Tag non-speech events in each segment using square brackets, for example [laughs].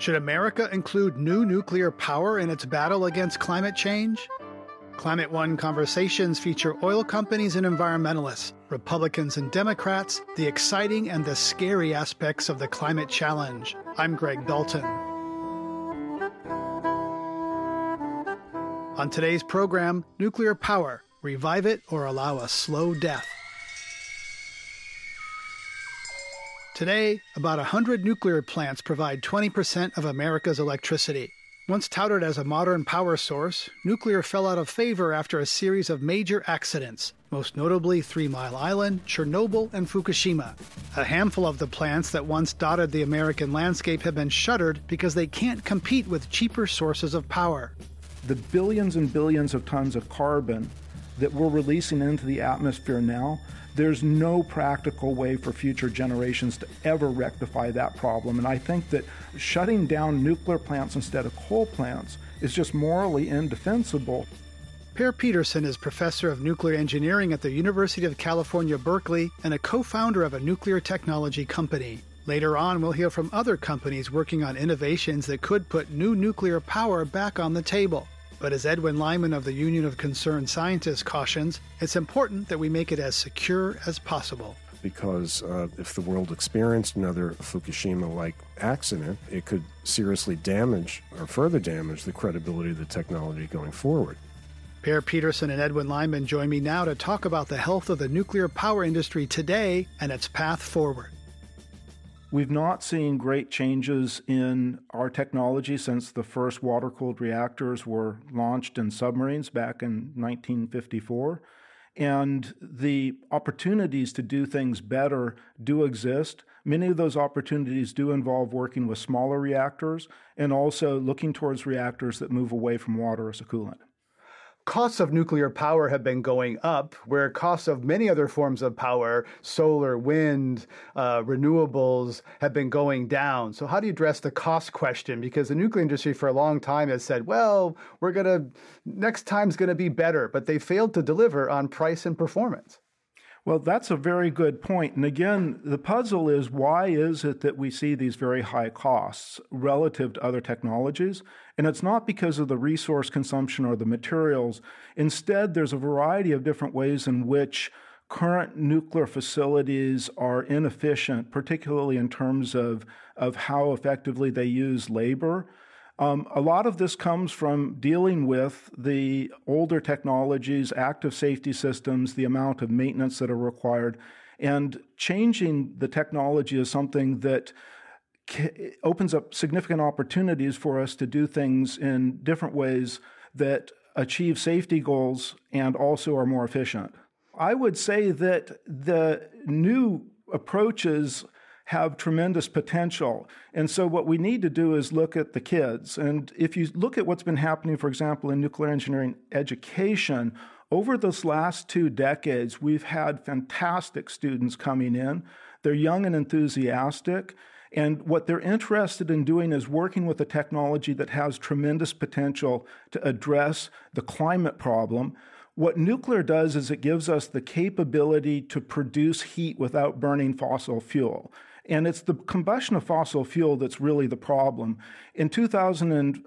Should America include new nuclear power in its battle against climate change? Climate One conversations feature oil companies and environmentalists, Republicans and Democrats, the exciting and the scary aspects of the climate challenge. I'm Greg Dalton. On today's program, nuclear power revive it or allow a slow death. Today, about 100 nuclear plants provide 20% of America's electricity. Once touted as a modern power source, nuclear fell out of favor after a series of major accidents, most notably Three Mile Island, Chernobyl, and Fukushima. A handful of the plants that once dotted the American landscape have been shuttered because they can't compete with cheaper sources of power. The billions and billions of tons of carbon that we're releasing into the atmosphere now, there's no practical way for future generations to ever rectify that problem. And I think that shutting down nuclear plants instead of coal plants is just morally indefensible. Per Peterson is professor of nuclear engineering at the University of California, Berkeley, and a co founder of a nuclear technology company. Later on, we'll hear from other companies working on innovations that could put new nuclear power back on the table. But as Edwin Lyman of the Union of Concerned Scientists cautions, it's important that we make it as secure as possible. Because uh, if the world experienced another Fukushima like accident, it could seriously damage or further damage the credibility of the technology going forward. Per Peterson and Edwin Lyman join me now to talk about the health of the nuclear power industry today and its path forward. We've not seen great changes in our technology since the first water cooled reactors were launched in submarines back in 1954. And the opportunities to do things better do exist. Many of those opportunities do involve working with smaller reactors and also looking towards reactors that move away from water as a coolant costs of nuclear power have been going up, where costs of many other forms of power, solar, wind, uh, renewables, have been going down. So, how do you address the cost question? Because the nuclear industry for a long time has said, well, we're going to, next time's going to be better, but they failed to deliver on price and performance. Well, that's a very good point. And again, the puzzle is why is it that we see these very high costs relative to other technologies? And it's not because of the resource consumption or the materials. Instead, there's a variety of different ways in which current nuclear facilities are inefficient, particularly in terms of, of how effectively they use labor. Um, a lot of this comes from dealing with the older technologies, active safety systems, the amount of maintenance that are required, and changing the technology is something that opens up significant opportunities for us to do things in different ways that achieve safety goals and also are more efficient. I would say that the new approaches have tremendous potential. And so, what we need to do is look at the kids. And if you look at what's been happening, for example, in nuclear engineering education, over those last two decades, we've had fantastic students coming in. They're young and enthusiastic. And what they're interested in doing is working with a technology that has tremendous potential to address the climate problem. What nuclear does is it gives us the capability to produce heat without burning fossil fuel. And it's the combustion of fossil fuel that's really the problem. In 2014,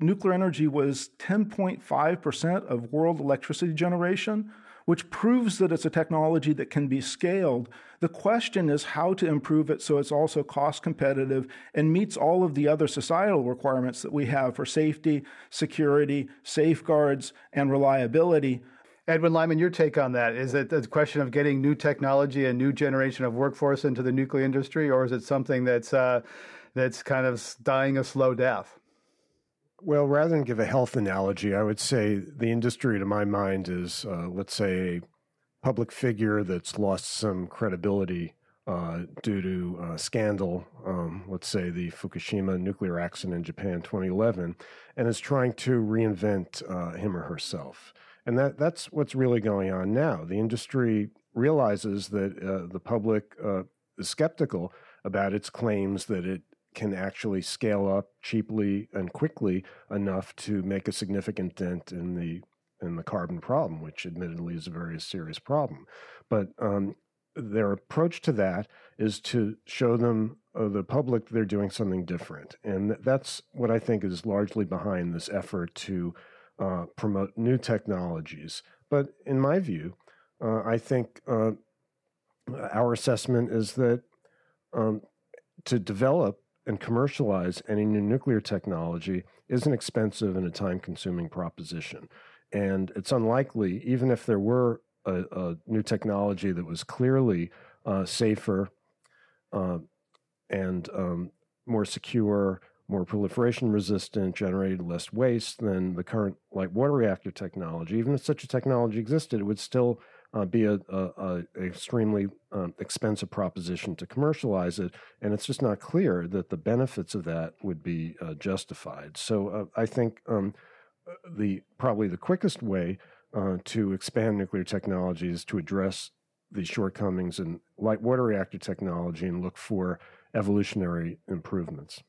uh, nuclear energy was 10.5% of world electricity generation, which proves that it's a technology that can be scaled. The question is how to improve it so it's also cost competitive and meets all of the other societal requirements that we have for safety, security, safeguards, and reliability. Edwin Lyman, your take on that. Is it a question of getting new technology, a new generation of workforce into the nuclear industry, or is it something that's, uh, that's kind of dying a slow death? Well, rather than give a health analogy, I would say the industry, to my mind, is, uh, let's say, a public figure that's lost some credibility uh, due to uh, scandal, um, let's say the Fukushima nuclear accident in Japan 2011, and is trying to reinvent uh, him or herself. And that, that's what's really going on now. The industry realizes that uh, the public uh, is skeptical about its claims that it can actually scale up cheaply and quickly enough to make a significant dent in the in the carbon problem, which admittedly is a very serious problem. But um, their approach to that is to show them uh, the public they're doing something different. And that's what I think is largely behind this effort to uh, promote new technologies. But in my view, uh, I think uh, our assessment is that um, to develop and commercialize any new nuclear technology is an expensive and a time consuming proposition. And it's unlikely, even if there were a, a new technology that was clearly uh, safer uh, and um, more secure, more proliferation resistant, generated less waste than the current light water reactor technology. Even if such a technology existed, it would still uh, be a, a, a extremely um, expensive proposition to commercialize it, and it's just not clear that the benefits of that would be uh, justified. So uh, I think um, the probably the quickest way uh, to expand nuclear technology is to address the shortcomings in light water reactor technology and look for evolutionary improvements.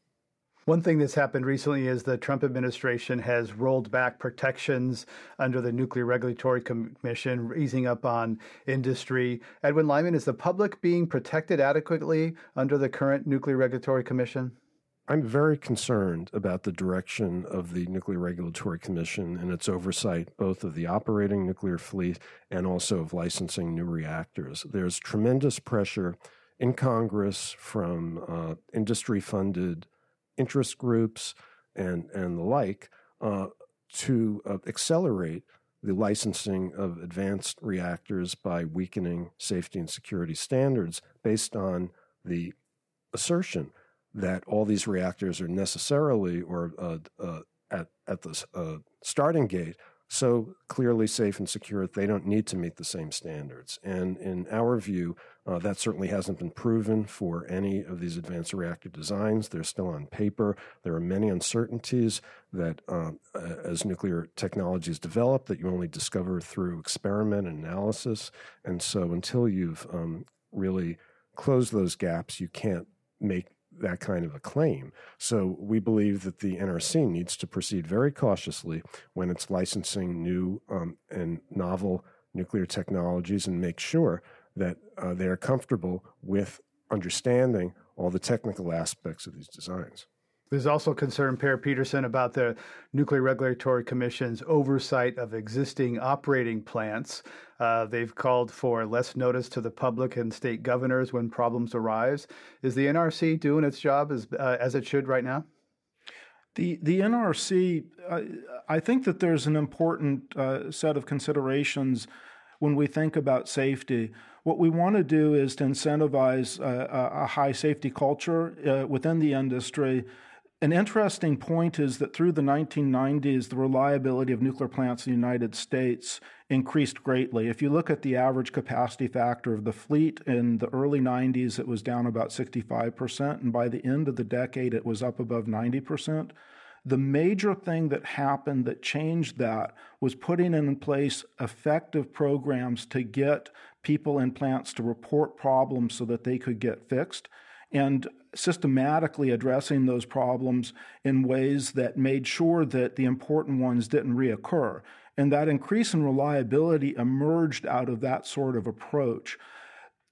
One thing that's happened recently is the Trump administration has rolled back protections under the Nuclear Regulatory Commission, easing up on industry. Edwin Lyman, is the public being protected adequately under the current Nuclear Regulatory Commission? I'm very concerned about the direction of the Nuclear Regulatory Commission and its oversight both of the operating nuclear fleet and also of licensing new reactors. There's tremendous pressure in Congress from uh, industry funded interest groups and, and the like uh, to uh, accelerate the licensing of advanced reactors by weakening safety and security standards based on the assertion that all these reactors are necessarily or uh, uh, at, at the uh, starting gate so clearly safe and secure that they don't need to meet the same standards. And in our view, uh, that certainly hasn't been proven for any of these advanced reactor designs. They're still on paper. There are many uncertainties that, uh, as nuclear technologies develop, that you only discover through experiment and analysis. And so, until you've um, really closed those gaps, you can't make that kind of a claim. So we believe that the NRC needs to proceed very cautiously when it's licensing new um, and novel nuclear technologies and make sure that uh, they are comfortable with understanding all the technical aspects of these designs. There's also concern, Per Peterson, about the Nuclear Regulatory Commission's oversight of existing operating plants. Uh, they've called for less notice to the public and state governors when problems arise. Is the NRC doing its job as, uh, as it should right now? The, the NRC, I think that there's an important uh, set of considerations when we think about safety. What we want to do is to incentivize uh, a, a high safety culture uh, within the industry an interesting point is that through the 1990s, the reliability of nuclear plants in the United States increased greatly. If you look at the average capacity factor of the fleet in the early 90s, it was down about 65%, and by the end of the decade, it was up above 90%. The major thing that happened that changed that was putting in place effective programs to get people in plants to report problems so that they could get fixed and systematically addressing those problems in ways that made sure that the important ones didn't reoccur. And that increase in reliability emerged out of that sort of approach.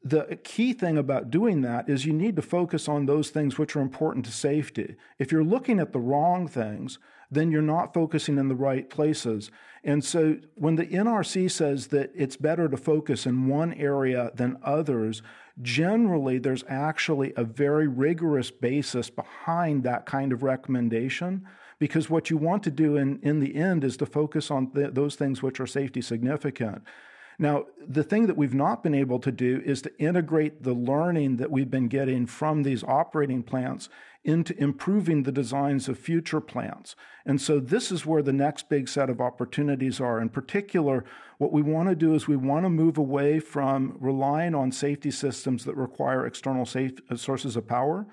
The key thing about doing that is you need to focus on those things which are important to safety. If you're looking at the wrong things, then you're not focusing in the right places. And so when the NRC says that it's better to focus in one area than others, generally there's actually a very rigorous basis behind that kind of recommendation because what you want to do in, in the end is to focus on th- those things which are safety significant. Now, the thing that we've not been able to do is to integrate the learning that we've been getting from these operating plants into improving the designs of future plants. And so this is where the next big set of opportunities are. In particular, what we want to do is we want to move away from relying on safety systems that require external safe uh, sources of power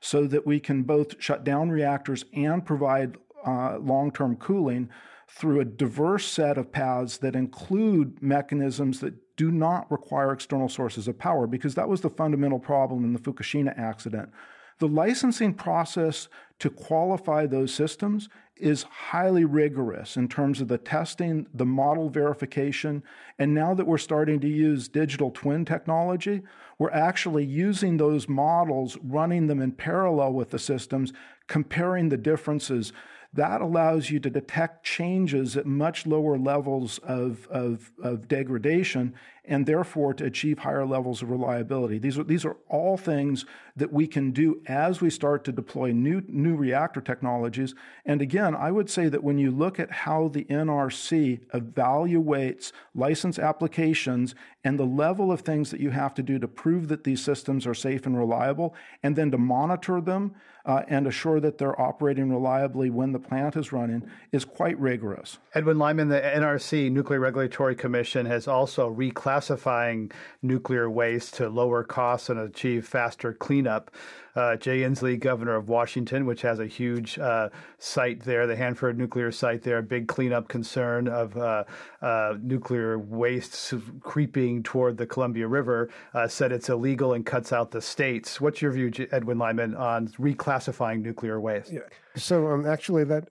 so that we can both shut down reactors and provide uh, long term cooling through a diverse set of paths that include mechanisms that do not require external sources of power, because that was the fundamental problem in the Fukushima accident. The licensing process to qualify those systems is highly rigorous in terms of the testing, the model verification, and now that we're starting to use digital twin technology, we're actually using those models, running them in parallel with the systems, comparing the differences that allows you to detect changes at much lower levels of, of, of, degradation and therefore to achieve higher levels of reliability. These are, these are all things that we can do as we start to deploy new, new reactor technologies. And again, I would say that when you look at how the NRC evaluates license applications and the level of things that you have to do to prove that these systems are safe and reliable, and then to monitor them uh, and assure that they're operating reliably when the plant is running, is quite rigorous. Edwin Lyman, the NRC, Nuclear Regulatory Commission, has also reclassifying nuclear waste to lower costs and achieve faster cleanup uh, Jay Inslee, governor of Washington, which has a huge uh, site there, the Hanford nuclear site there, a big cleanup concern of uh, uh nuclear waste creeping toward the Columbia River, uh, said it's illegal and cuts out the states. What's your view, Edwin Lyman, on reclassifying nuclear waste? Yeah. So um, actually, that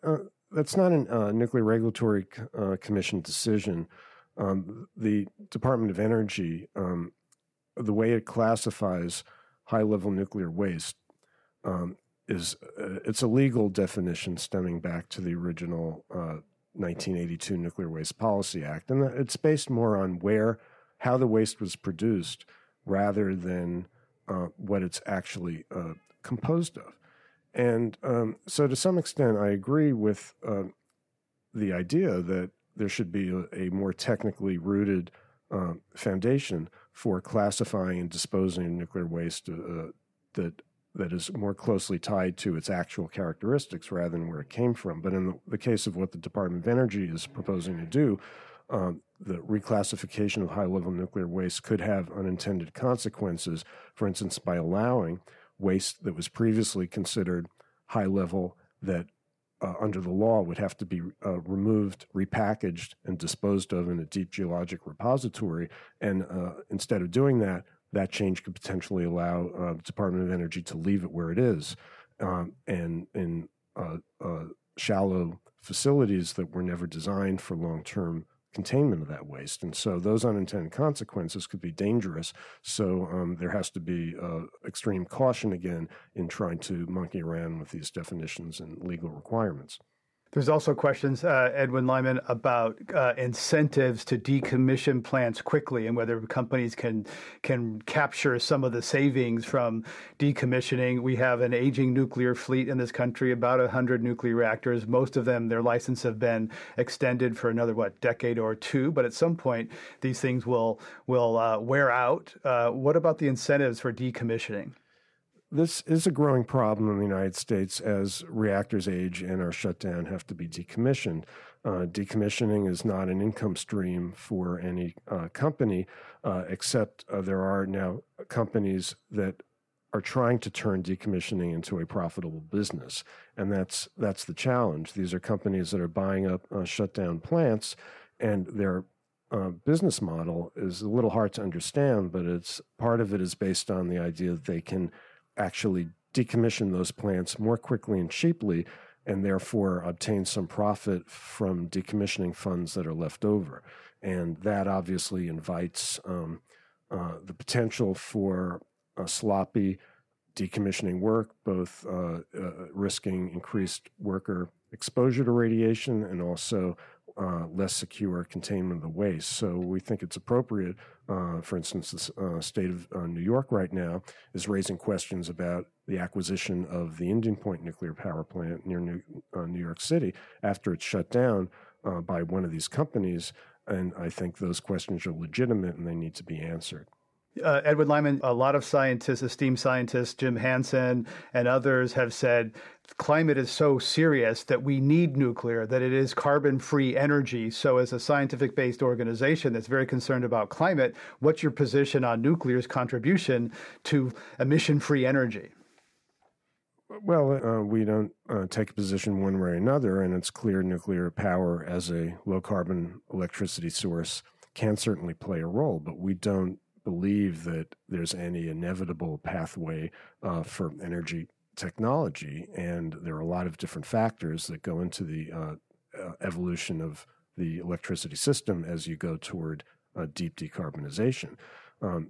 that's not a nuclear regulatory commission decision. Um, the Department of Energy, um, the way it classifies high level nuclear waste um, is uh, it's a legal definition stemming back to the original uh, 1982 Nuclear Waste Policy Act, and it's based more on where how the waste was produced rather than uh, what it's actually uh, composed of. And um, so, to some extent, I agree with um, the idea that there should be a, a more technically rooted um, foundation for classifying and disposing of nuclear waste uh, that that is more closely tied to its actual characteristics rather than where it came from. But in the, the case of what the Department of Energy is proposing to do, um, the reclassification of high level nuclear waste could have unintended consequences. For instance, by allowing waste that was previously considered high level that uh, under the law would have to be uh, removed, repackaged, and disposed of in a deep geologic repository. And uh, instead of doing that, that change could potentially allow uh, Department of Energy to leave it where it is. Um, and in uh, uh, shallow facilities that were never designed for long term containment of that waste. And so those unintended consequences could be dangerous. So um, there has to be uh, extreme caution again in trying to monkey around with these definitions and legal requirements. There's also questions, uh, Edwin Lyman, about uh, incentives to decommission plants quickly and whether companies can can capture some of the savings from decommissioning. We have an aging nuclear fleet in this country, about 100 nuclear reactors. Most of them, their license have been extended for another, what, decade or two. But at some point, these things will, will uh, wear out. Uh, what about the incentives for decommissioning? This is a growing problem in the United States as reactors age and are shut down, have to be decommissioned. Uh, decommissioning is not an income stream for any uh, company, uh, except uh, there are now companies that are trying to turn decommissioning into a profitable business, and that's that's the challenge. These are companies that are buying up uh, shut down plants, and their uh, business model is a little hard to understand, but it's part of it is based on the idea that they can actually decommission those plants more quickly and cheaply and therefore obtain some profit from decommissioning funds that are left over. And that obviously invites um, uh, the potential for sloppy decommissioning work, both uh, uh, risking increased worker exposure to radiation and also uh, less secure containment of the waste. So we think it's appropriate. Uh, for instance, the uh, state of uh, New York right now is raising questions about the acquisition of the Indian Point nuclear power plant near New, uh, New York City after it's shut down by one of these companies. And I think those questions are legitimate and they need to be answered. Uh, Lyman, a lot of scientists, esteemed scientists, Jim Hansen and others have said climate is so serious that we need nuclear, that it is carbon free energy. So, as a scientific based organization that's very concerned about climate, what's your position on nuclear's contribution to emission free energy? Well, uh, we don't uh, take a position one way or another, and it's clear nuclear power as a low carbon electricity source can certainly play a role, but we don't believe that there's any inevitable pathway uh, for energy technology, and there are a lot of different factors that go into the uh, uh, evolution of the electricity system as you go toward uh, deep decarbonization. Um,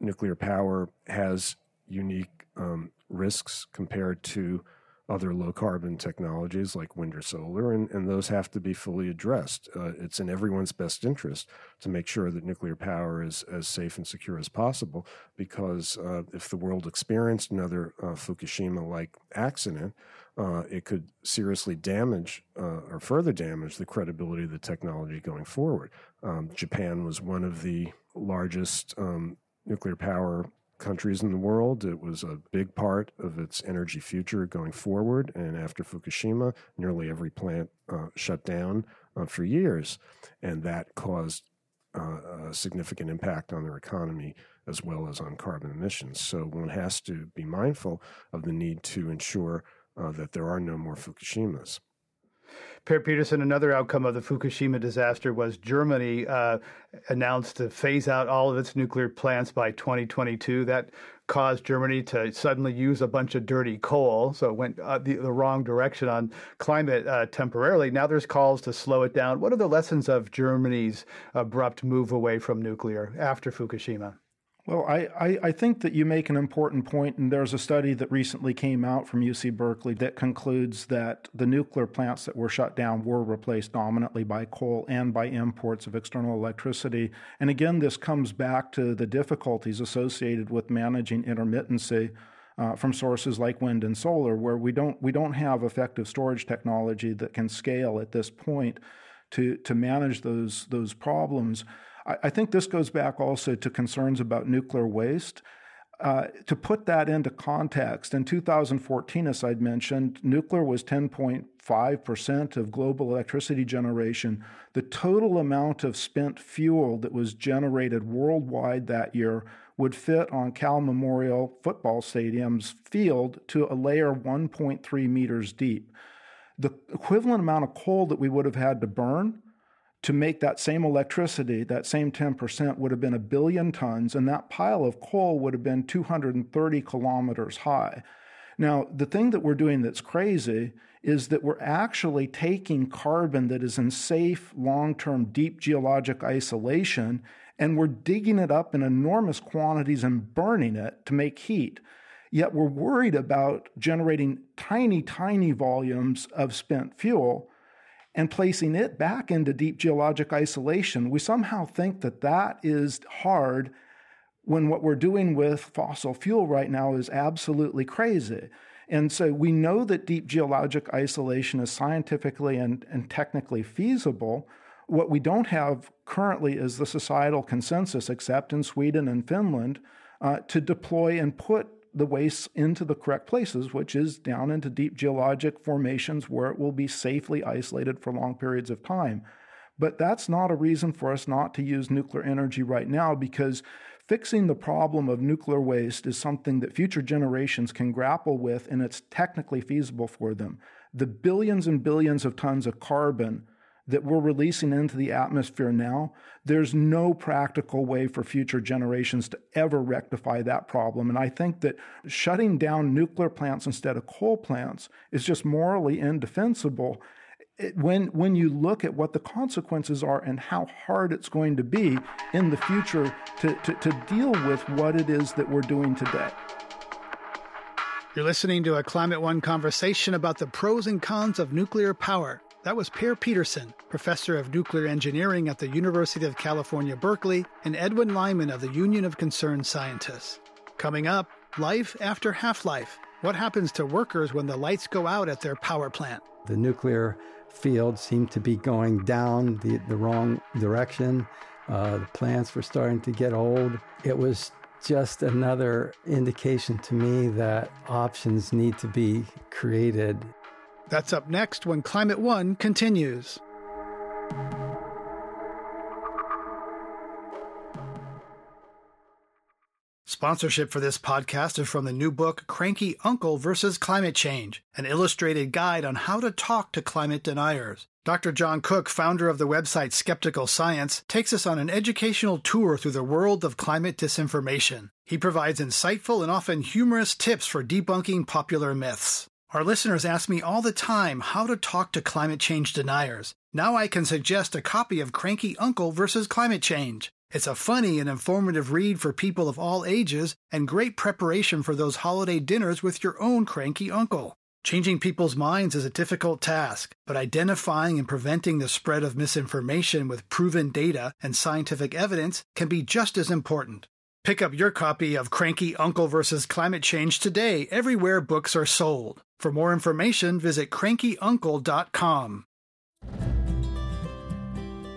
nuclear power has unique um, risks compared to other low carbon technologies like wind or solar, and, and those have to be fully addressed. Uh, it's in everyone's best interest to make sure that nuclear power is as safe and secure as possible, because uh, if the world experienced another uh, Fukushima like accident, uh, it could seriously damage uh, or further damage the credibility of the technology going forward. Um, Japan was one of the largest um, nuclear power countries in the world. It was a big part of its energy future going forward. And after Fukushima, nearly every plant uh, shut down uh, for years. And that caused uh, a significant impact on their economy as well as on carbon emissions. So one has to be mindful of the need to ensure uh, that there are no more Fukushimas. Per Peterson, another outcome of the Fukushima disaster was Germany uh, announced to phase out all of its nuclear plants by 2022. That caused Germany to suddenly use a bunch of dirty coal, so it went uh, the, the, wrong direction on climate uh, temporarily. Now there's calls to slow it down. What are the lessons of Germany's abrupt move away from nuclear after Fukushima? Well, I, I, I, think that you make an important point, and there's a study that recently came out from UC Berkeley that concludes that the nuclear plants that were shut down were replaced dominantly by coal and by imports of external electricity. And again, this comes back to the difficulties associated with managing intermittency. Uh, from sources like wind and solar, where we don't we don't have effective storage technology that can scale at this point to to manage those those problems. I, think this goes back also to concerns about nuclear waste. Uh, to put that into context, in 2014, as I'd mentioned, nuclear was 10.5% of global electricity generation. The total amount of spent fuel that was generated worldwide that year would fit on Cal Memorial Football Stadium's field to a layer 1.3 meters deep. The equivalent amount of coal that we would have had to burn to make that same electricity, that same 10%, would have been a billion tons, and that pile of coal would have been 230 kilometers high. Now, the thing that we're doing that's crazy is that we're actually taking carbon that is in safe, long term, deep geologic isolation, and we're digging it up in enormous quantities and burning it to make heat. Yet we're worried about generating tiny, tiny volumes of spent fuel and placing it back into deep geologic isolation, we somehow think that that is hard when what we're doing with fossil fuel right now is absolutely crazy. And so we know that deep geologic isolation is scientifically and, and technically feasible. What we don't have currently is the societal consensus, except in Sweden and Finland, uh, to deploy and put the waste into the correct places, which is down into deep geologic formations where it will be safely isolated for long periods of time. But that's not a reason for us not to use nuclear energy right now because fixing the problem of nuclear waste is something that future generations can grapple with and it's technically feasible for them. The billions and billions of tons of carbon that we're releasing into the atmosphere now, there's no practical way for future generations to ever rectify that problem. And I think that shutting down nuclear plants instead of coal plants is just morally indefensible. It, when, when you look at what the consequences are and how hard it's going to be in the future to, to, to deal with what it is that we're doing today. You're listening to a Climate One conversation about the pros and cons of nuclear power. That was Per Peterson, professor of nuclear engineering at the University of California, Berkeley, and Edwin Lyman of the Union of Concerned Scientists. Coming up, life after half life. What happens to workers when the lights go out at their power plant? The nuclear field seemed to be going down the, the wrong direction. Uh, the plants were starting to get old. It was just another indication to me that options need to be created that's up next when Climate One continues. Sponsorship for this podcast is from the new book Cranky Uncle versus Climate Change, an illustrated guide on how to talk to climate deniers. Dr. John Cook, founder of the website Skeptical Science, takes us on an educational tour through the world of climate disinformation. He provides insightful and often humorous tips for debunking popular myths. Our listeners ask me all the time how to talk to climate change deniers. Now I can suggest a copy of Cranky Uncle versus Climate Change. It's a funny and informative read for people of all ages and great preparation for those holiday dinners with your own cranky uncle. Changing people's minds is a difficult task, but identifying and preventing the spread of misinformation with proven data and scientific evidence can be just as important. Pick up your copy of Cranky Uncle vs. Climate Change today everywhere books are sold. For more information, visit crankyuncle.com.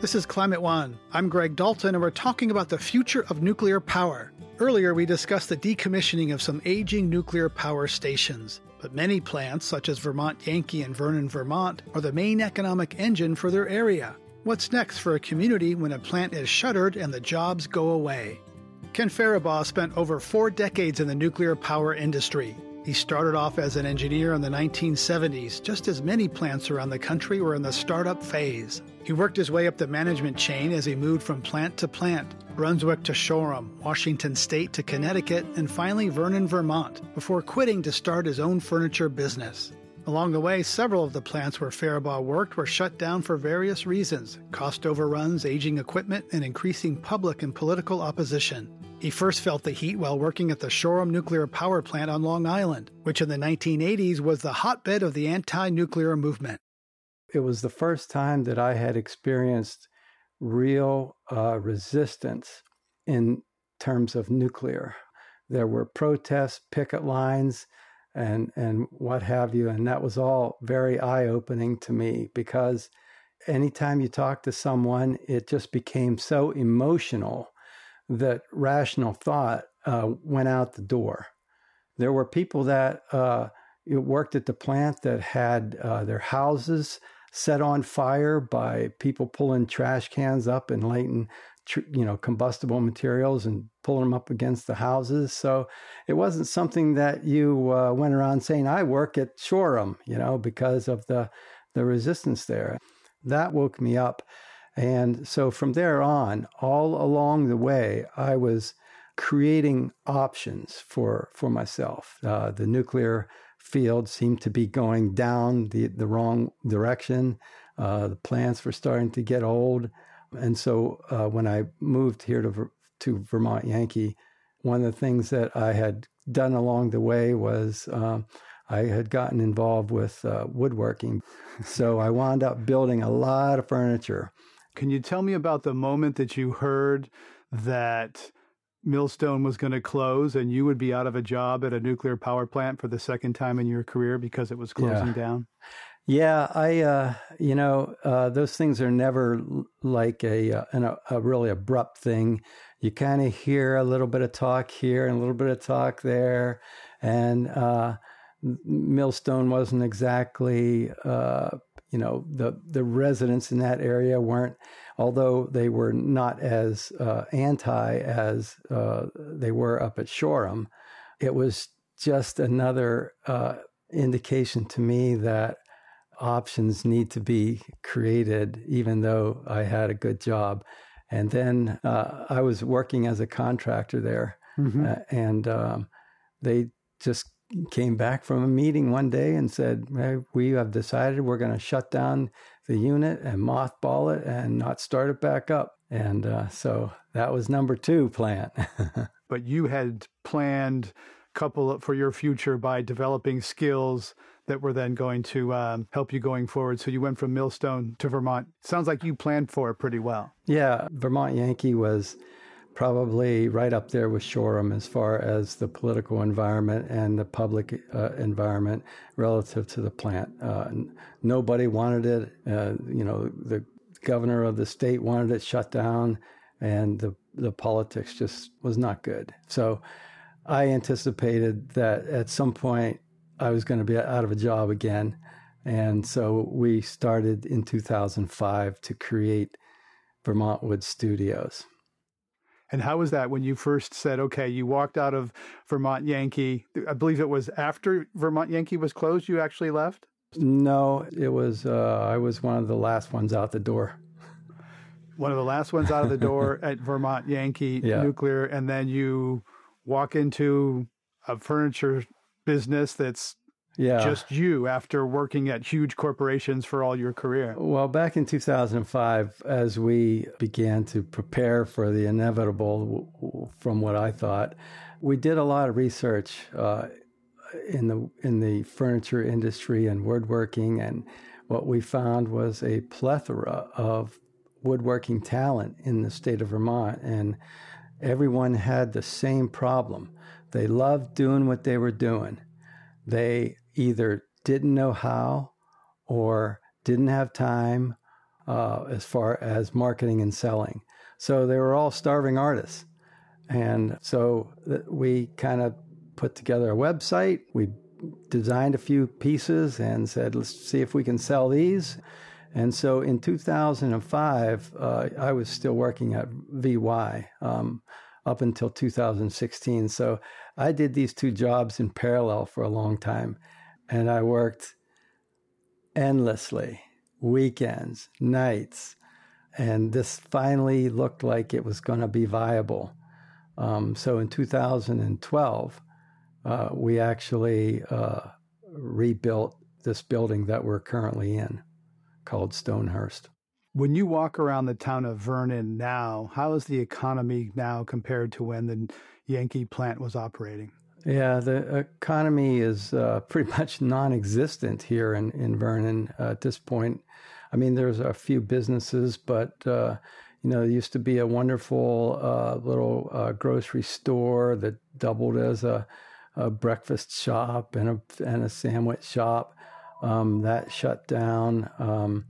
This is Climate One. I'm Greg Dalton, and we're talking about the future of nuclear power. Earlier, we discussed the decommissioning of some aging nuclear power stations. But many plants, such as Vermont Yankee and Vernon, Vermont, are the main economic engine for their area. What's next for a community when a plant is shuttered and the jobs go away? Ken Farabaugh spent over four decades in the nuclear power industry. He started off as an engineer in the 1970s, just as many plants around the country were in the startup phase. He worked his way up the management chain as he moved from plant to plant, Brunswick to Shoreham, Washington State to Connecticut, and finally Vernon, Vermont, before quitting to start his own furniture business. Along the way, several of the plants where Farabaugh worked were shut down for various reasons cost overruns, aging equipment, and increasing public and political opposition. He first felt the heat while working at the Shoreham nuclear power plant on Long Island, which in the 1980s was the hotbed of the anti nuclear movement. It was the first time that I had experienced real uh, resistance in terms of nuclear. There were protests, picket lines, and and what have you, and that was all very eye opening to me because anytime you talk to someone, it just became so emotional that rational thought uh, went out the door. There were people that uh, worked at the plant that had uh, their houses set on fire by people pulling trash cans up and lighting, you know, combustible materials and pulling them up against the houses. So it wasn't something that you uh, went around saying, "I work at Shoreham," you know, because of the the resistance there. That woke me up. And so from there on, all along the way, I was creating options for, for myself. Uh, the nuclear field seemed to be going down the, the wrong direction. Uh, the plants were starting to get old. And so uh, when I moved here to, to Vermont Yankee, one of the things that I had done along the way was um, I had gotten involved with uh, woodworking. So I wound up building a lot of furniture. Can you tell me about the moment that you heard that Millstone was going to close and you would be out of a job at a nuclear power plant for the second time in your career because it was closing yeah. down? Yeah, I, uh, you know, uh, those things are never like a, uh, an, a really abrupt thing. You kind of hear a little bit of talk here and a little bit of talk there. And uh, Millstone wasn't exactly uh, you know the the residents in that area weren't although they were not as uh, anti as uh, they were up at Shoreham it was just another uh, indication to me that options need to be created even though I had a good job and then uh, I was working as a contractor there mm-hmm. Uh, and um, they just came back from a meeting one day and said, hey, We have decided we're going to shut down the unit and mothball it and not start it back up. And uh, so that was number two plant. [laughs] but you had planned couple for your future by developing skills that were then going to um, help you going forward. So you went from Millstone to Vermont. Sounds like you planned for it pretty well. Yeah, Vermont Yankee was probably right up there with Shoreham as far as the political environment and the public uh, environment relative to the plant. Uh, nobody wanted it. Uh, you know, the governor of the state wanted it shut down, and the the politics just was not good. So, I anticipated that at some point I was going to be out of a job again, and so we started in 2005 to create Vermont Woods Studios. And how was that when you first said, okay, you walked out of Vermont Yankee? I believe it was after Vermont Yankee was closed, you actually left? No, it was, uh, I was one of the last ones out the door. One of the last ones out of the door [laughs] at Vermont Yankee yeah. Nuclear. And then you walk into a furniture business that's yeah. just you after working at huge corporations for all your career? Well, back in 2005, as we began to prepare for the inevitable, from what I thought, we did a lot of research uh, in the in the furniture industry and woodworking, and what we found was a plethora of woodworking talent in the state of Vermont, and everyone had the same problem. They loved doing what they were doing. They either didn't know how or didn't have time uh, as far as marketing and selling. So they were all starving artists. And so we kind of put together a website. We designed a few pieces and said, let's see if we can sell these. And so in 2005, uh, I was still working at VY um, up until 2016. So I did these two jobs in parallel for a long time and I worked endlessly, weekends, nights, and this finally looked like it was going to be viable. Um, so in 2012, uh, we actually uh, rebuilt this building that we're currently in called Stonehurst. When you walk around the town of Vernon now, how is the economy now compared to when the Yankee plant was operating? Yeah, the economy is uh, [laughs] pretty much non existent here in, in Vernon uh, at this point. I mean, there's a few businesses, but, uh, you know, there used to be a wonderful uh, little uh, grocery store that doubled as a, a, breakfast shop and a, and a sandwich shop. Um, that shut down. Um,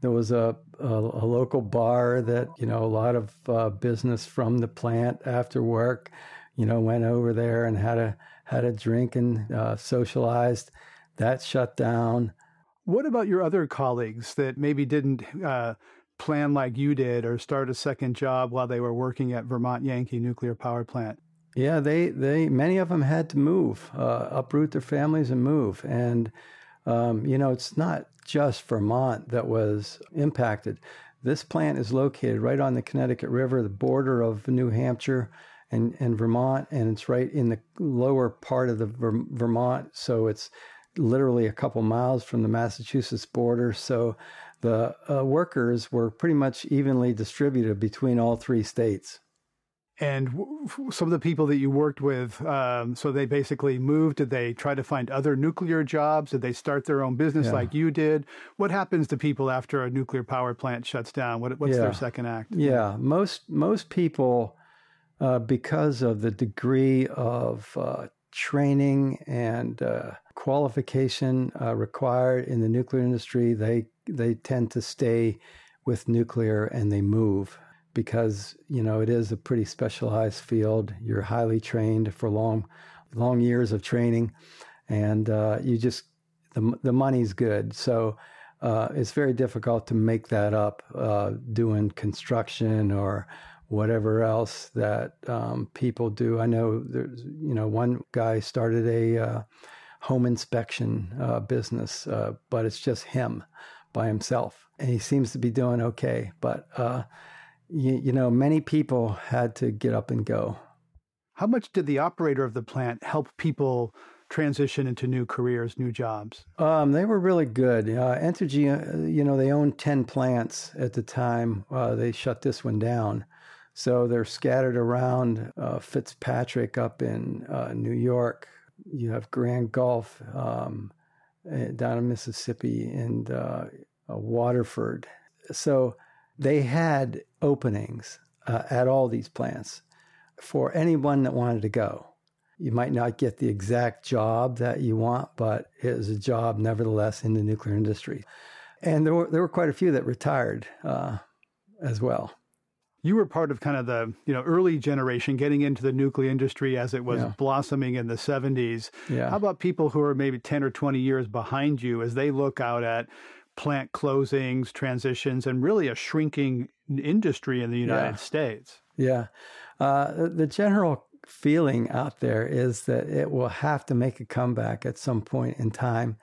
there was a, a, a, local bar that, you know, a lot of uh, business from the plant after work you know, went over there and had a had a drink and uh, socialized. That shut down. What about your other colleagues that maybe didn't uh, plan like you did or start a second job while they were working at Vermont Yankee Nuclear Power Plant? Yeah, they they many of them had to move, uh, uproot their families and move. And um, you know, it's not just Vermont that was impacted. This plant is located right on the Connecticut River, the border of New Hampshire and, and Vermont, and it's right in the lower part of the Ver- Vermont. So it's literally a couple miles from the Massachusetts border. So the uh, workers were pretty much evenly distributed between all three states. And w- some of the people that you worked with, um, so they basically moved. Did they try to find other nuclear jobs? Did they start their own business yeah. like you did? What happens to people after a nuclear power plant shuts down? What, what's yeah. their second act? Yeah, most most people uh, because of the degree of uh, training and uh, qualification uh, required in the nuclear industry, they they tend to stay with nuclear and they move because you know it is a pretty specialized field. You're highly trained for long long years of training, and uh, you just the the money's good. So. Uh, it's very difficult to make that up doing construction or whatever else that um, people do. I know there's, you know, one guy started a uh, home inspection uh, business, uh, but it's just him by himself, and he seems to be doing okay. But uh, you, you know, many people had to get up and go. How much did the operator of the plant help people? transition into new careers, new jobs? Um, they were really good. Uh, Entergy, uh, you know, they owned 10 plants at the time. Uh, they shut this one down. So they're scattered around uh, Fitzpatrick up in uh, New York. You have Grand Gulf um, eh, down in Mississippi and uh, uh, Waterford. So they had openings uh, at all these plants for anyone that wanted to go. You might not get the exact job that you want, but it was a job nevertheless in the nuclear industry. And there were, there were quite a few that retired uh, as well you were part of kind of the you know early generation getting into the nuclear industry as it was yeah. blossoming in the 70s yeah. how about people who are maybe 10 or 20 years behind you as they look out at plant closings transitions and really a shrinking industry in the united yeah. states Yeah. Uh, the general feeling out there is that it will have to make a comeback at some point in time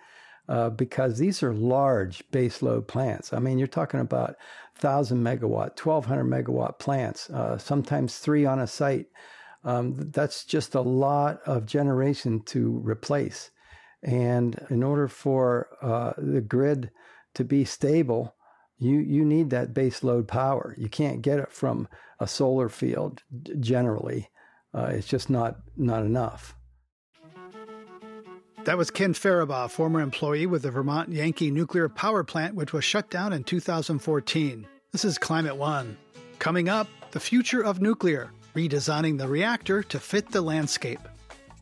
uh, because these are large baseload plants. I mean, you're talking about 1,000 megawatt, 1,200 megawatt plants, uh, sometimes three on a site. Um, that's just a lot of generation to replace. And in order for uh, the grid to be stable, you, you need that base load power. You can't get it from a solar field generally. Uh, it's just not, not enough. That was Ken Farabaugh, former employee with the Vermont Yankee nuclear power plant, which was shut down in 2014. This is Climate One. Coming up, the future of nuclear, redesigning the reactor to fit the landscape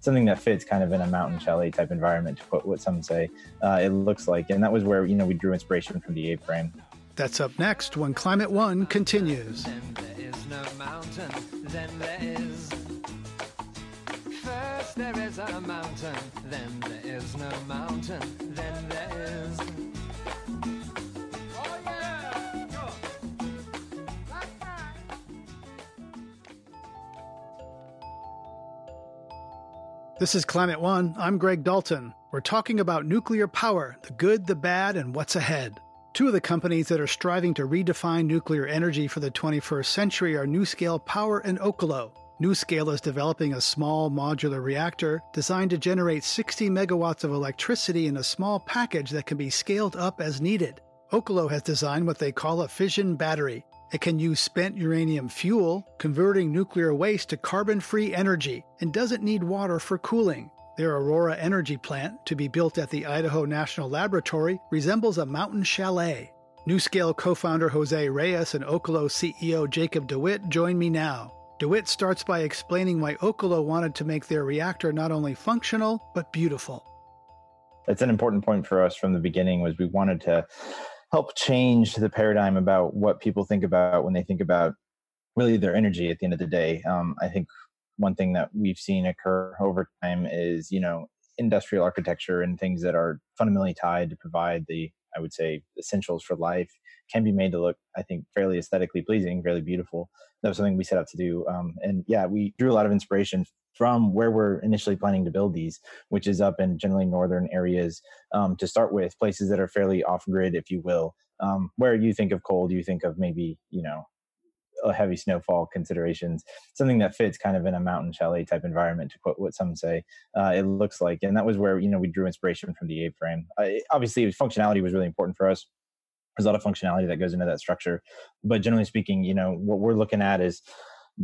something that fits kind of in a mountain chalet type environment to put what some say uh, it looks like and that was where you know we drew inspiration from the A-frame that's up next when climate one continues there is a mountain, then there is no mountain, then there is. Oh! This is Climate One. I'm Greg Dalton. We're talking about nuclear power, the good, the bad, and what's ahead. Two of the companies that are striving to redefine nuclear energy for the 21st century are NuScale Power and Oklo. NuScale is developing a small modular reactor designed to generate 60 megawatts of electricity in a small package that can be scaled up as needed. Oklo has designed what they call a fission battery. It can use spent uranium fuel, converting nuclear waste to carbon free energy, and doesn't need water for cooling. Their Aurora energy plant, to be built at the Idaho National Laboratory, resembles a mountain chalet. NuScale co founder Jose Reyes and Oklo CEO Jacob DeWitte join me now. DeWitte starts by explaining why Oklo wanted to make their reactor not only functional, but beautiful. That's an important point for us from the beginning was we wanted to help change the paradigm about what people think about when they think about really their energy at the end of the day. Um, I think one thing that we've seen occur over time is, you know, industrial architecture and things that are fundamentally tied to provide the, I would say, essentials for life can be made to look, I think, fairly aesthetically pleasing, fairly beautiful. That was something we set out to do. Um, and yeah, we drew a lot of inspiration from where we're initially planning to build these, which is up in generally northern areas um, to start with, places that are fairly off grid, if you will. Um, where you think of cold, you think of maybe, you know, a heavy snowfall considerations, something that fits kind of in a mountain chalet type environment, to quote what some say uh, it looks like. And that was where, you know, we drew inspiration from the A-frame. Uh, obviously, functionality was really important for us there's a lot of functionality that goes into that structure but generally speaking you know what we're looking at is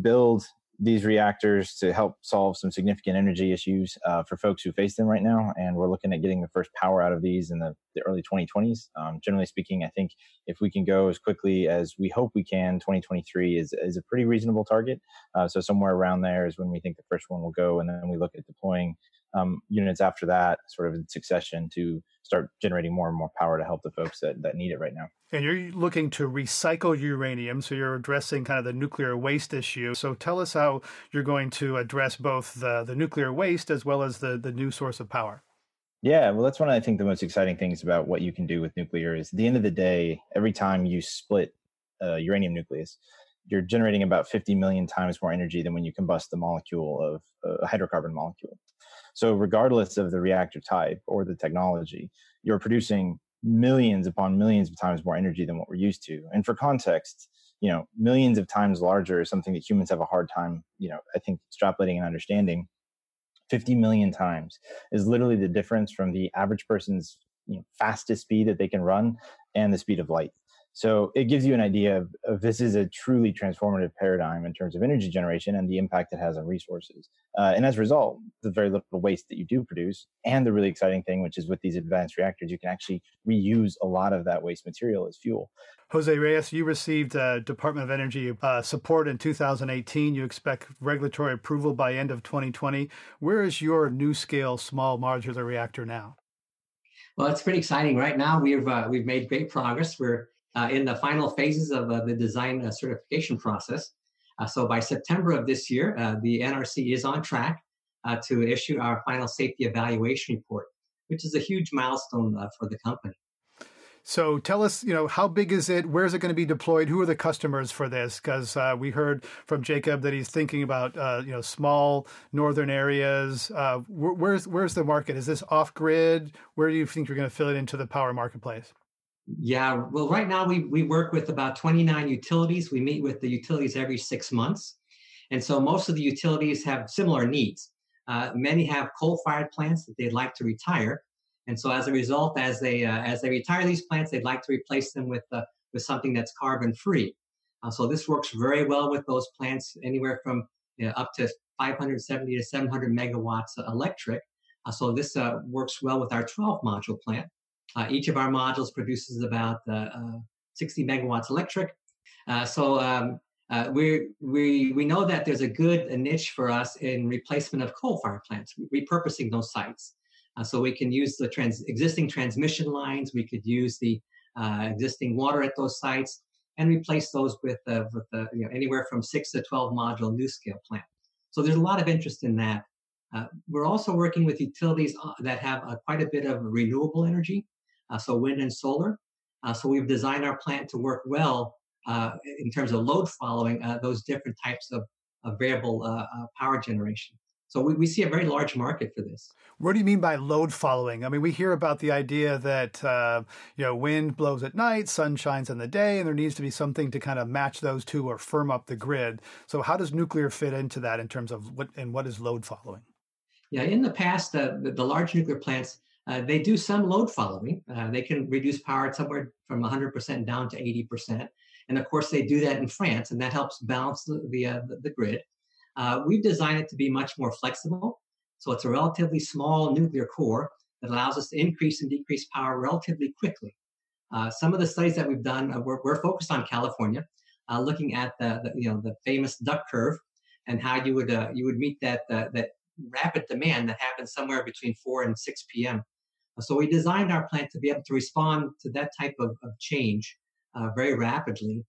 build these reactors to help solve some significant energy issues uh, for folks who face them right now. And we're looking at getting the first power out of these in the, the early 2020s. Um, generally speaking, I think if we can go as quickly as we hope we can, 2023 is, is a pretty reasonable target. Uh, so somewhere around there is when we think the first one will go. And then we look at deploying um, units after that, sort of in succession, to start generating more and more power to help the folks that, that need it right now. And you're looking to recycle uranium, so you're addressing kind of the nuclear waste issue. So tell us how you're going to address both the, the nuclear waste as well as the, the new source of power. Yeah, well, that's one of I think the most exciting things about what you can do with nuclear is at the end of the day, every time you split a uranium nucleus, you're generating about 50 million times more energy than when you combust the molecule of a hydrocarbon molecule. So, regardless of the reactor type or the technology, you're producing millions upon millions of times more energy than what we're used to. And for context, you know, millions of times larger is something that humans have a hard time, you know, I think extrapolating and understanding. 50 million times is literally the difference from the average person's you know, fastest speed that they can run and the speed of light. So it gives you an idea of, of, this is a truly transformative paradigm in terms of energy generation and the impact it has on resources. Uh, and as a result, the very little waste that you do produce, and the really exciting thing, which is with these advanced reactors, you can actually reuse a lot of that waste material as fuel. Jose Reyes, you received uh, Department of Energy uh, support in 2018. You expect regulatory approval by end of 2020. Where is your NuScale small modular reactor now? Well, it's pretty exciting. Right now, we've uh, we've made great progress. We're uh, in the final phases of uh, the design uh, certification process. Uh, so by September of this year, uh, the NRC is on track to issue our final safety evaluation report, which is a huge milestone for the company. So tell us, you know, how big is it? Where is it going to be deployed? Who are the customers for this? Because uh, we heard from Jacob that he's thinking about, uh, you know, small northern areas. Uh, where's where's the market? Is this off grid? Where do you think you're going to fill it into the power marketplace? Yeah, well, right now we we work with about 29 utilities. We meet with the utilities every six months, and so most of the utilities have similar needs. Uh, many have coal-fired plants that they'd like to retire, and so as a result, as they uh, as they retire these plants, they'd like to replace them with uh, with something that's carbon free. Uh, so this works very well with those plants, anywhere from you know, up to 570 to 700 megawatts electric. Uh, so this uh, works well with our 12 module plant. Uh, each of our modules produces about 60 megawatts electric. so um, uh, we we we know that there's a good niche for us in replacement of coal-fired plants, repurposing those sites. Uh, so we can use the trans- existing transmission lines, we could use the uh, existing water at those sites, and replace those with, uh, with you know, anywhere from six to 12 module NuScale plant. So there's a lot of interest in that. Uh, we're also working with utilities uh, that have quite a bit of renewable energy, Uh, so wind and solar. Uh, so we've designed our plant to work well uh, in terms of load following those different types of, of variable power generation. So we, we see a very large market for this. What do you mean by load following? I mean, we hear about the idea that uh, you know wind blows at night, sun shines in the day, and there needs to be something to kind of match those two or firm up the grid. So how does nuclear fit into that in terms of what and what is load following? Yeah, in the past, uh, the, the, large nuclear plants uh, they do some load following. Uh, they can reduce power somewhere from 100% down to 80%, and of course they do that in France, and that helps balance the the, uh, the grid. Uh, we've designed it to be much more flexible. So it's a relatively small nuclear core that allows us to increase and decrease power relatively quickly. Uh, some of the studies that we've done, uh, we're, we're, focused on California, looking at the, the, you know the famous duck curve and how you would you would meet that that rapid demand that happens somewhere between 4 and 6 p.m. So we designed our plant to be able to respond to that type of, of change very rapidly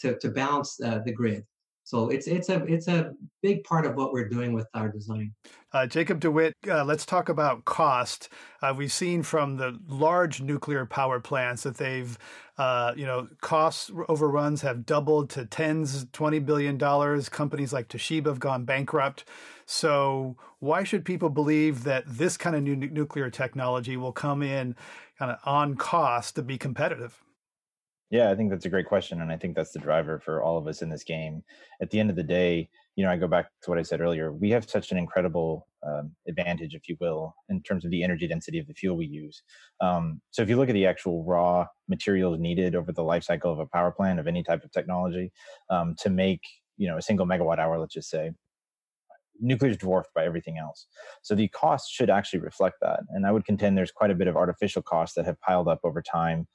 to, to balance the grid. So it's it's a it's a big part of what we're doing with our design. Uh, Jacob DeWitte, uh, let's talk about cost. Uh, we've seen from the large nuclear power plants that they've, uh, you know, cost overruns have doubled to tens, twenty billion dollars. Companies like Toshiba have gone bankrupt. So why should people believe that this kind of new nuclear technology will come in kind of on cost to be competitive? Yeah, I think that's a great question. And I think that's the driver for all of us in this game. At the end of the day, you know, I go back to what I said earlier. We have such an incredible um, advantage, if you will, in terms of the energy density of the fuel we use. Um, so if you look at the actual raw materials needed over the life cycle of a power plant of any type of technology um, to make, you know, a single megawatt hour, let's just say, nuclear is dwarfed by everything else. So the cost should actually reflect that. And I would contend there's quite a bit of artificial costs that have piled up over time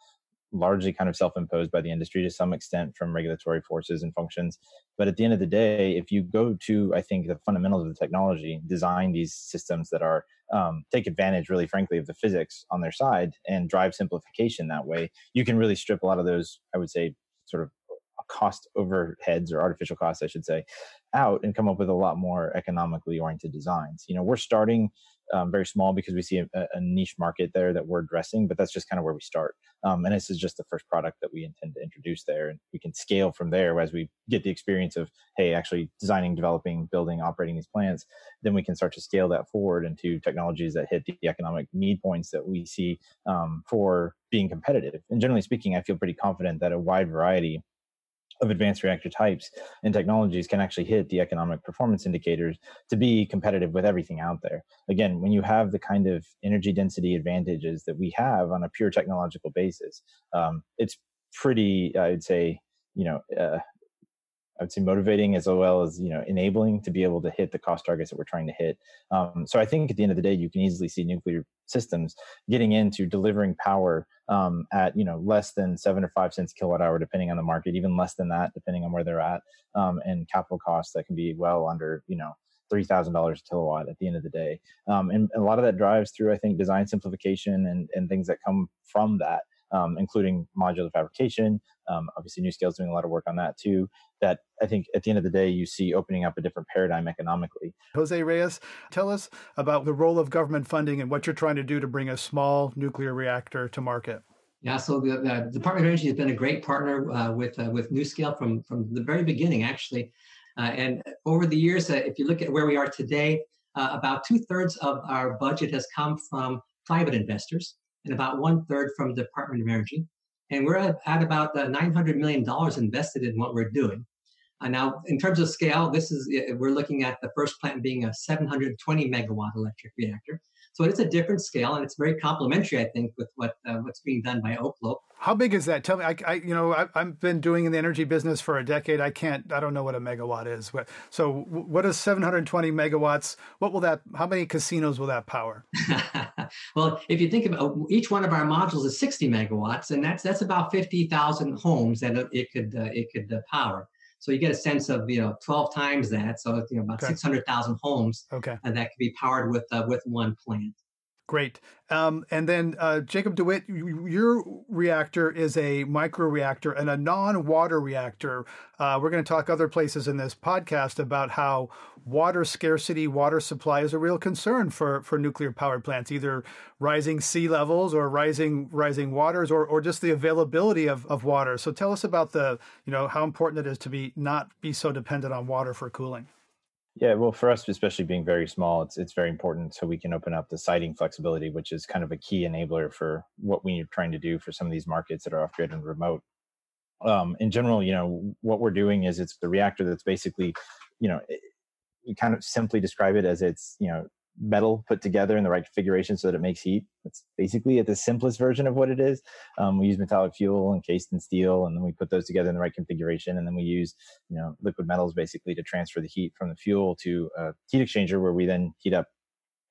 largely kind of self-imposed by the industry to some extent from regulatory forces and functions but at the end of the day if you go to i think the fundamentals of the technology design these systems that are um, take advantage really frankly of the physics on their side and drive simplification that way you can really strip a lot of those i would say sort of cost overheads or artificial costs i should say out and come up with a lot more economically oriented designs you know we're starting um, very small because we see a, a, niche market there that we're addressing, but that's just kind of where we start. Um, and this is just the first product that we intend to introduce there. And we can scale from there as we get the experience of, hey, actually designing, developing, building, operating these plants. Then we can start to scale that forward into technologies that hit the economic need points that we see um, for being competitive. And generally speaking, I feel pretty confident that a wide variety of advanced reactor types and technologies can actually hit the economic performance indicators to be competitive with everything out there. Again, when you have the kind of energy density advantages that we have on a pure technological basis, um, it's pretty, I'd say, you know, uh, I would say motivating as well as you know enabling to be able to hit the cost targets that we're trying to hit. Um, so I think at the end of the day, you can easily see nuclear systems getting into delivering power um, at you know less than seven or five cents kilowatt hour, depending on the market, even less than that, depending on where they're at, um, and capital costs that can be well under you know three thousand dollars a kilowatt at the end of the day. Um, and a lot of that drives through, I think, design simplification and and things that come from that um, including modular fabrication. Um, obviously, NuScale is doing a lot of work on that too. That I think at the end of the day, you see opening up a different paradigm economically. Jose Reyes, tell us about the role of government funding and what you're trying to do to bring a small nuclear reactor to market. Yeah, so the, the, Department of Energy has been a great partner uh, with uh, with NuScale from from the very beginning, actually. Uh, and over the years, uh, if you look at where we are today, uh, about two thirds of our budget has come from private investors, and about one third from the Department of Energy. And we're at, about uh, $900 million invested in what we're doing. now, in terms of scale, this is we're looking at the first plant being a 720 megawatt electric reactor. So it's a different scale, and it's very complementary, I think, with what uh, what's being done by Oklo. How big is that? Tell me. I, I you know, I, have been doing in the energy business for a decade. I can't. I don't know what a megawatt is. So, what is 720 megawatts? What will that? How many casinos will that power? [laughs] well, if you think about each one of our modules is 60 megawatts, and that's that's about 50,000 homes that it could uh, it could uh, power. So you get a sense of you know 12 times that, so you know about okay. 600,000 homes okay. that could be powered with uh, with one plant. Great. Um, and then uh, Jacob DeWitte, your reactor is a micro reactor and a non-water reactor. Uh, we're going to talk other places in this podcast about how water scarcity, water supply is a real concern for, for nuclear power plants, either rising sea levels or rising rising waters or, or just the availability of, of water. So tell us about the, you know, how important it is to be not be so dependent on water for cooling. Yeah, well, for us, especially being very small, it's it's very important so we can open up the siting flexibility, which is kind of a key enabler for what we're trying to do for some of these markets that are off grid and remote. Um, in general, you know, what we're doing is it's the reactor that's basically, you know, you kind of simply describe it as it's you know metal put together in the right configuration so that it makes heat. It's basically at the simplest version of what it is. Um, we use metallic fuel encased in steel, and then we put those together in the right configuration, and then we use you know liquid metals basically to transfer the heat from the fuel to a heat exchanger, where we then heat up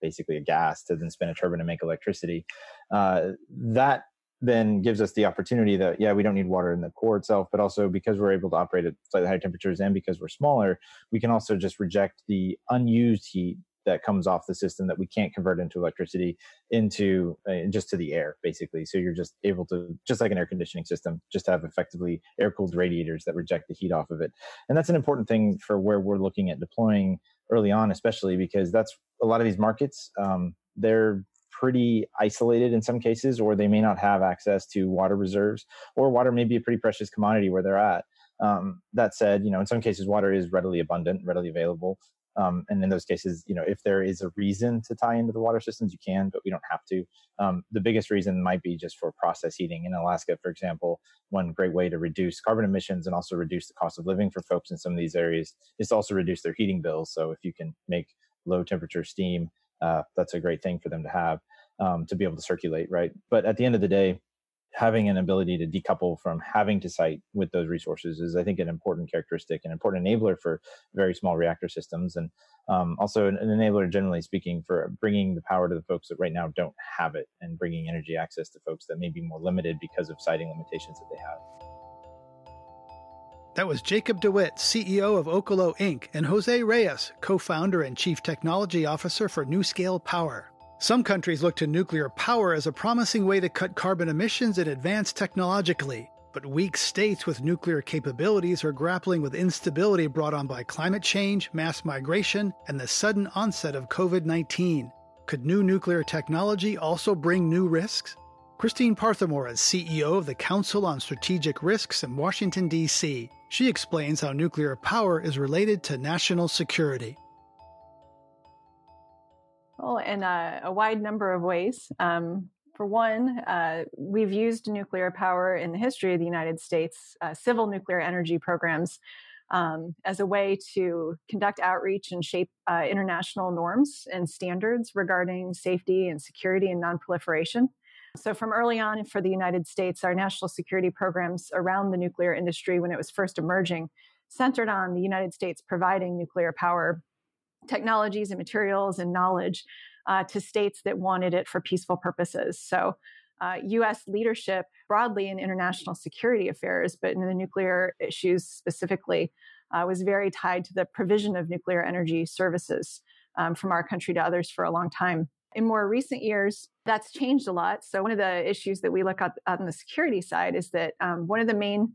basically a gas to then spin a turbine to make electricity. Uh, that then gives us the opportunity that yeah we don't need water in the core itself but also because we're able to operate at slightly higher temperatures and because we're smaller we can also just reject the unused heat that comes off the system that we can't convert into electricity into uh, just to the air basically. So you're just able to just like an air conditioning system just have effectively air cooled radiators that reject the heat off of it. And that's an important thing for where we're looking at deploying early on especially because that's a lot of these markets um, they're pretty isolated in some cases or they may not have access to water reserves or water may be a pretty precious commodity where they're at. Um, that said, you know, in some cases, water is readily abundant, readily available. Um, and in those cases, you know, if there is a reason to tie into the water systems, you can, but we don't have to. Um, the biggest reason might be just for process heating. In Alaska, for example, one great way to reduce carbon emissions and also reduce the cost of living for folks in some of these areas is to also reduce their heating bills. So if you can make low temperature steam, uh, that's a great thing for them to have um, to be able to circulate, right? But at the end of the day, having an ability to decouple from having to site with those resources is, I think, an important characteristic, and an important enabler for very small reactor systems, and um, also an, an, enabler, generally speaking, for bringing the power to the folks that right now don't have it, and bringing energy access to folks that may be more limited because of siting limitations that they have. That was Jacob DeWitte, CEO of Oklo Inc., and Jose Reyes, co founder and chief technology officer for NuScale Power. Some countries look to nuclear power as a promising way to cut carbon emissions and advance technologically. But weak states with nuclear capabilities are grappling with instability brought on by climate change, mass migration, and the sudden onset of COVID 19. Could new nuclear technology also bring new risks? Christine Parthemore is CEO of the Council on Strategic Risks in Washington, D.C. She explains how nuclear power is related to national security. Well, in a, a wide number of ways. Um, for one, uh, we've used nuclear power in the history of the United States, uh, civil nuclear energy programs, um, as a way to conduct outreach and shape uh, international norms and standards regarding safety and security and nonproliferation. So, from early on for the United States, our national security programs around the nuclear industry, when it was first emerging, centered on the United States providing nuclear power technologies and materials and knowledge uh, to states that wanted it for peaceful purposes. So, uh, US leadership broadly in international security affairs, but in the nuclear issues specifically, uh, was very tied to the provision of nuclear energy services um, from our country to others for a long time. In more recent years, that's changed a lot. So, one of the issues that we look at on the security side is that um, one of the main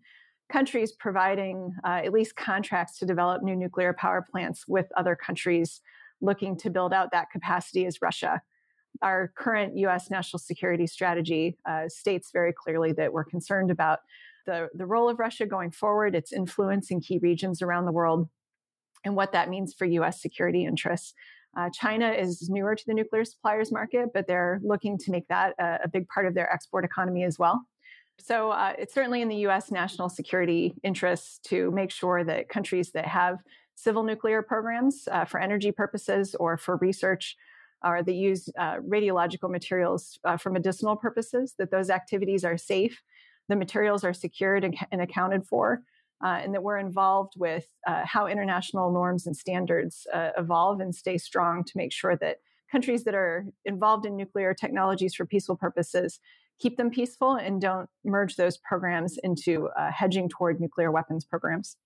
countries providing uh, at least contracts to develop new nuclear power plants with other countries looking to build out that capacity is Russia. our current U.S. national security strategy uh, states very clearly that we're concerned about the, the role of Russia going forward, its influence in key regions around the world, and what that means for U.S. security interests. Uh, China is newer to the nuclear suppliers market, but they're looking to make that a, a big part of their export economy as well. So uh, it's certainly in the U.S. national security interests to make sure that countries that have civil nuclear programs uh, for energy purposes or for research or that use uh, radiological materials uh, for medicinal purposes, that those activities are safe, the materials are secured and, and accounted for, uh, and that we're involved with uh, how international norms and standards uh, evolve and stay strong to make sure that countries that are involved in nuclear technologies for peaceful purposes keep them peaceful and don't merge those programs into uh, hedging toward nuclear weapons programs.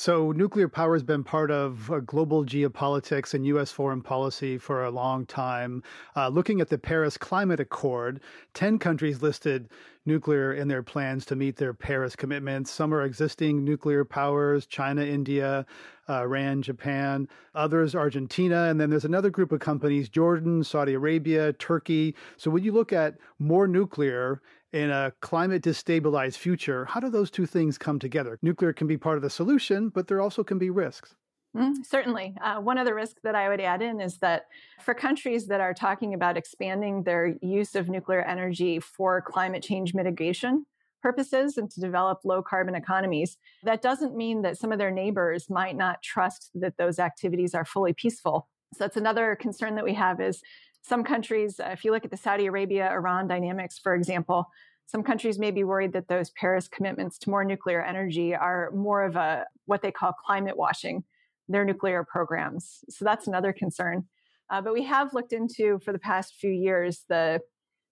So, nuclear power has been part of uh, global geopolitics and U.S. foreign policy for a long time. Uh, looking at the Paris Climate Accord, 10 countries listed nuclear in their plans to meet their Paris commitments. Some are existing nuclear powers China, India, uh, Iran, Japan, others, Argentina. And then there's another group of companies Jordan, Saudi Arabia, Turkey. So, when you look at more nuclear, in a climate destabilized future, how do those two things come together? Nuclear can be part of the solution, but there also can be risks. Mm, certainly. Uh, one of the risks that I would add in is that for countries that are talking about expanding their use of nuclear energy for climate change mitigation purposes and to develop low carbon economies, that doesn't mean that some of their neighbors might not trust that those activities are fully peaceful. So that's another concern that we have is some countries, uh, if you look at the Saudi Arabia Iran dynamics, for example, some countries may be worried that those Paris commitments to more nuclear energy are more of a what they call climate washing their nuclear programs. So that's another concern. Uh, but we have looked into for the past few years the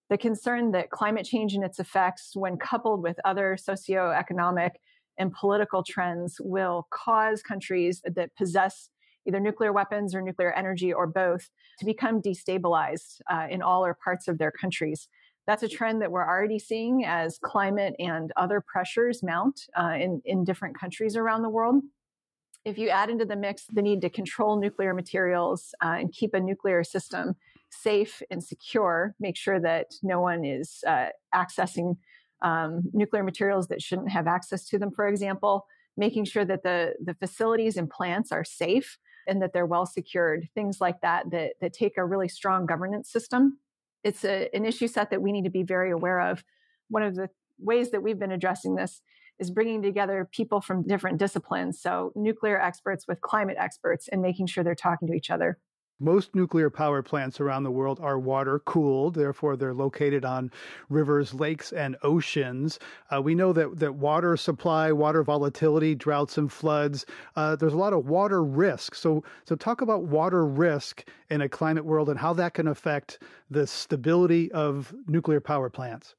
the concern that climate change and its effects, when coupled with other socioeconomic and political trends, will cause countries that possess either nuclear weapons or nuclear energy or both, to become destabilized uh, in all or parts of their countries. That's a trend that we're already seeing as climate and other pressures mount uh, in, in different countries around the world. If you add into the mix the need to control nuclear materials uh, and keep a nuclear system safe and secure, make sure that no one is uh, accessing um, nuclear materials that shouldn't have access to them, for example, making sure that the, the facilities and plants are safe and that they're well secured, things like that, that, that take a really strong governance system. It's a, an issue set that we need to be very aware of. One of the ways that we've been addressing this is bringing together people from different disciplines. So, nuclear experts with climate experts and making sure they're talking to each other. Most nuclear power plants around the world are water cooled, therefore, they're located on rivers, lakes, and oceans. Uh, we know that, that water supply, water volatility, droughts, and floods, uh, there's a lot of water risk. So, so, talk about water risk in a climate world and how that can affect the stability of nuclear power plants.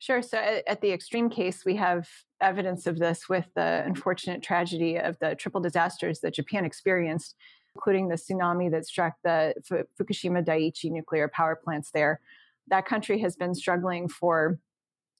Sure. So, at the extreme case, we have evidence of this with the unfortunate tragedy of the triple disasters that Japan experienced including the tsunami that struck the Fukushima Daiichi nuclear power plants there. That country has been struggling for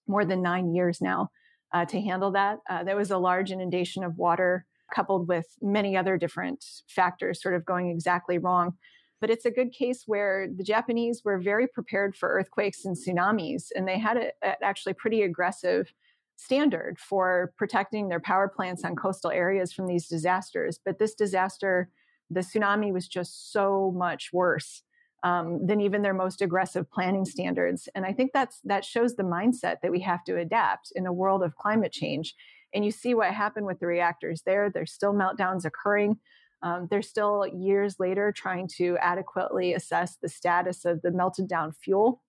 more than nine years now uh, to handle that. Uh, there was a large inundation of water coupled with many other different factors sort of going exactly wrong. But it's a good case where the Japanese were very prepared for earthquakes and tsunamis, and they had actually pretty aggressive standard for protecting their power plants on coastal areas from these disasters. But this disaster the tsunami was just so much worse um, than even their most aggressive planning standards. And I think that's that shows the mindset that we have to adapt in a world of climate change. And you see what happened with the reactors there. There's still meltdowns occurring. Um, they're still years later trying to adequately assess the status of the melted down fuel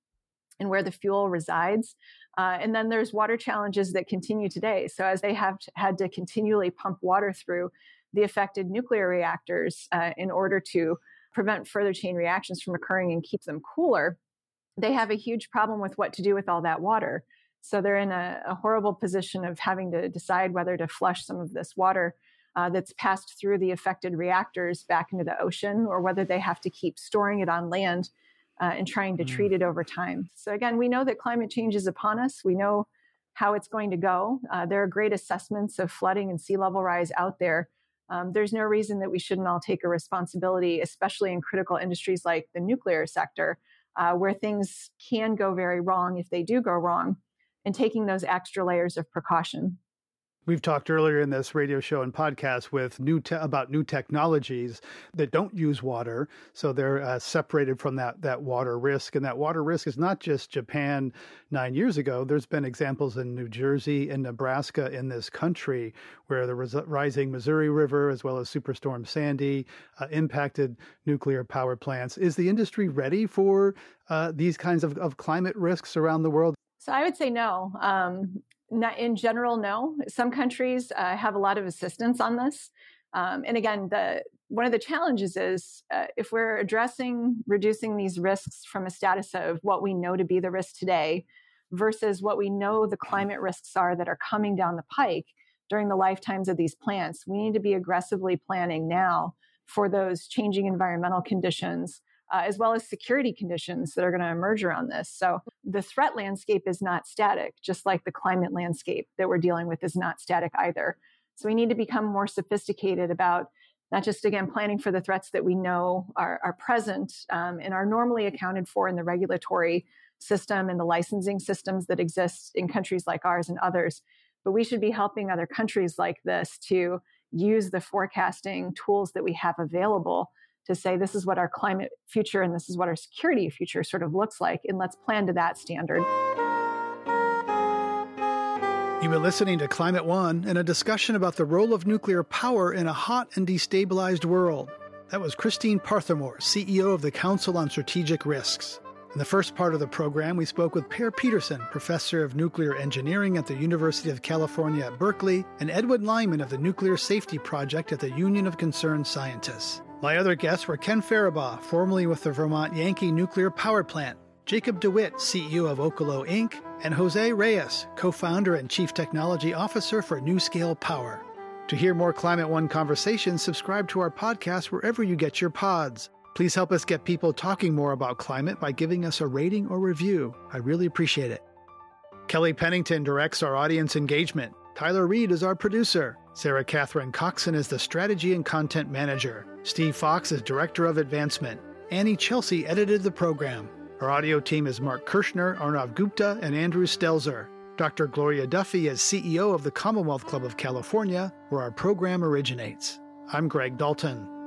and where the fuel resides. Uh, and then there's water challenges that continue today. So as they have had to continually pump water through, the affected nuclear reactors uh, in order to prevent further chain reactions from occurring and keep them cooler, they have a huge problem with what to do with all that water. So they're in a, a horrible position of having to decide whether to flush some of this water uh, that's passed through the affected reactors back into the ocean or whether they have to keep storing it on land uh, and trying to mm. treat it over time. So, again, we know that climate change is upon us. We know how it's going to go. Uh, there are great assessments of flooding and sea level rise out there um, there's no reason that we shouldn't all take a responsibility, especially in critical industries like the nuclear sector, uh, where things can go very wrong if they do go wrong, and taking those extra layers of precaution. We've talked earlier in this radio show and podcast with new te- about new technologies that don't use water, so they're uh, separated from that that water risk. And that water risk is not just Japan nine years ago. There's been examples in New Jersey and Nebraska in this country where the res- rising Missouri River, as well as Superstorm Sandy, uh, impacted nuclear power plants. Is the industry ready for uh, these kinds of, of climate risks around the world? So I would say no. Um, in general, no. Some countries uh, have a lot of assistance on this. Um, and again, the one of the challenges is uh, if we're addressing reducing these risks from a status of what we know to be the risk today versus what we know the climate risks are that are coming down the pike during the lifetimes of these plants, we need to be aggressively planning now for those changing environmental conditions uh, as well as security conditions that are going to emerge around this. So the threat landscape is not static, just like the climate landscape that we're dealing with is not static either. So we need to become more sophisticated about not just again planning for the threats that we know are, are present um, and are normally accounted for in the regulatory system and the licensing systems that exist in countries like ours and others, but we should be helping other countries like this to use the forecasting tools that we have available to say this is what our climate future and this is what our security future sort of looks like, and let's plan to that standard. You've been listening to Climate One and a discussion about the role of nuclear power in a hot and destabilized world. That was Christine Parthemore, CEO of the Council on Strategic Risks. In the first part of the program, we spoke with Per Peterson, professor of nuclear engineering at the University of California at Berkeley, and Edwin Lyman of the Nuclear Safety Project at the Union of Concerned Scientists. My other guests were Ken Farabaugh, formerly with the Vermont Yankee Nuclear Power Plant, Jacob DeWitte, CEO of Oklo Inc., and Jose Reyes, co founder and chief technology officer for NuScale Power. To hear more Climate One conversations, subscribe to our podcast wherever you get your pods. Please help us get people talking more about climate by giving us a rating or review. I really appreciate it. Kelly Pennington directs our audience engagement. Tyler Reed is our producer. Sarah Catherine Coxon is the strategy and content manager. Steve Fox is director of advancement. Anny Celsi edited the program. Our audio team is Mark Kirschner, Arnav Gupta, and Andrew Stelzer. Dr. Gloria Duffy is CEO of the Commonwealth Club of California, where our program originates. I'm Greg Dalton.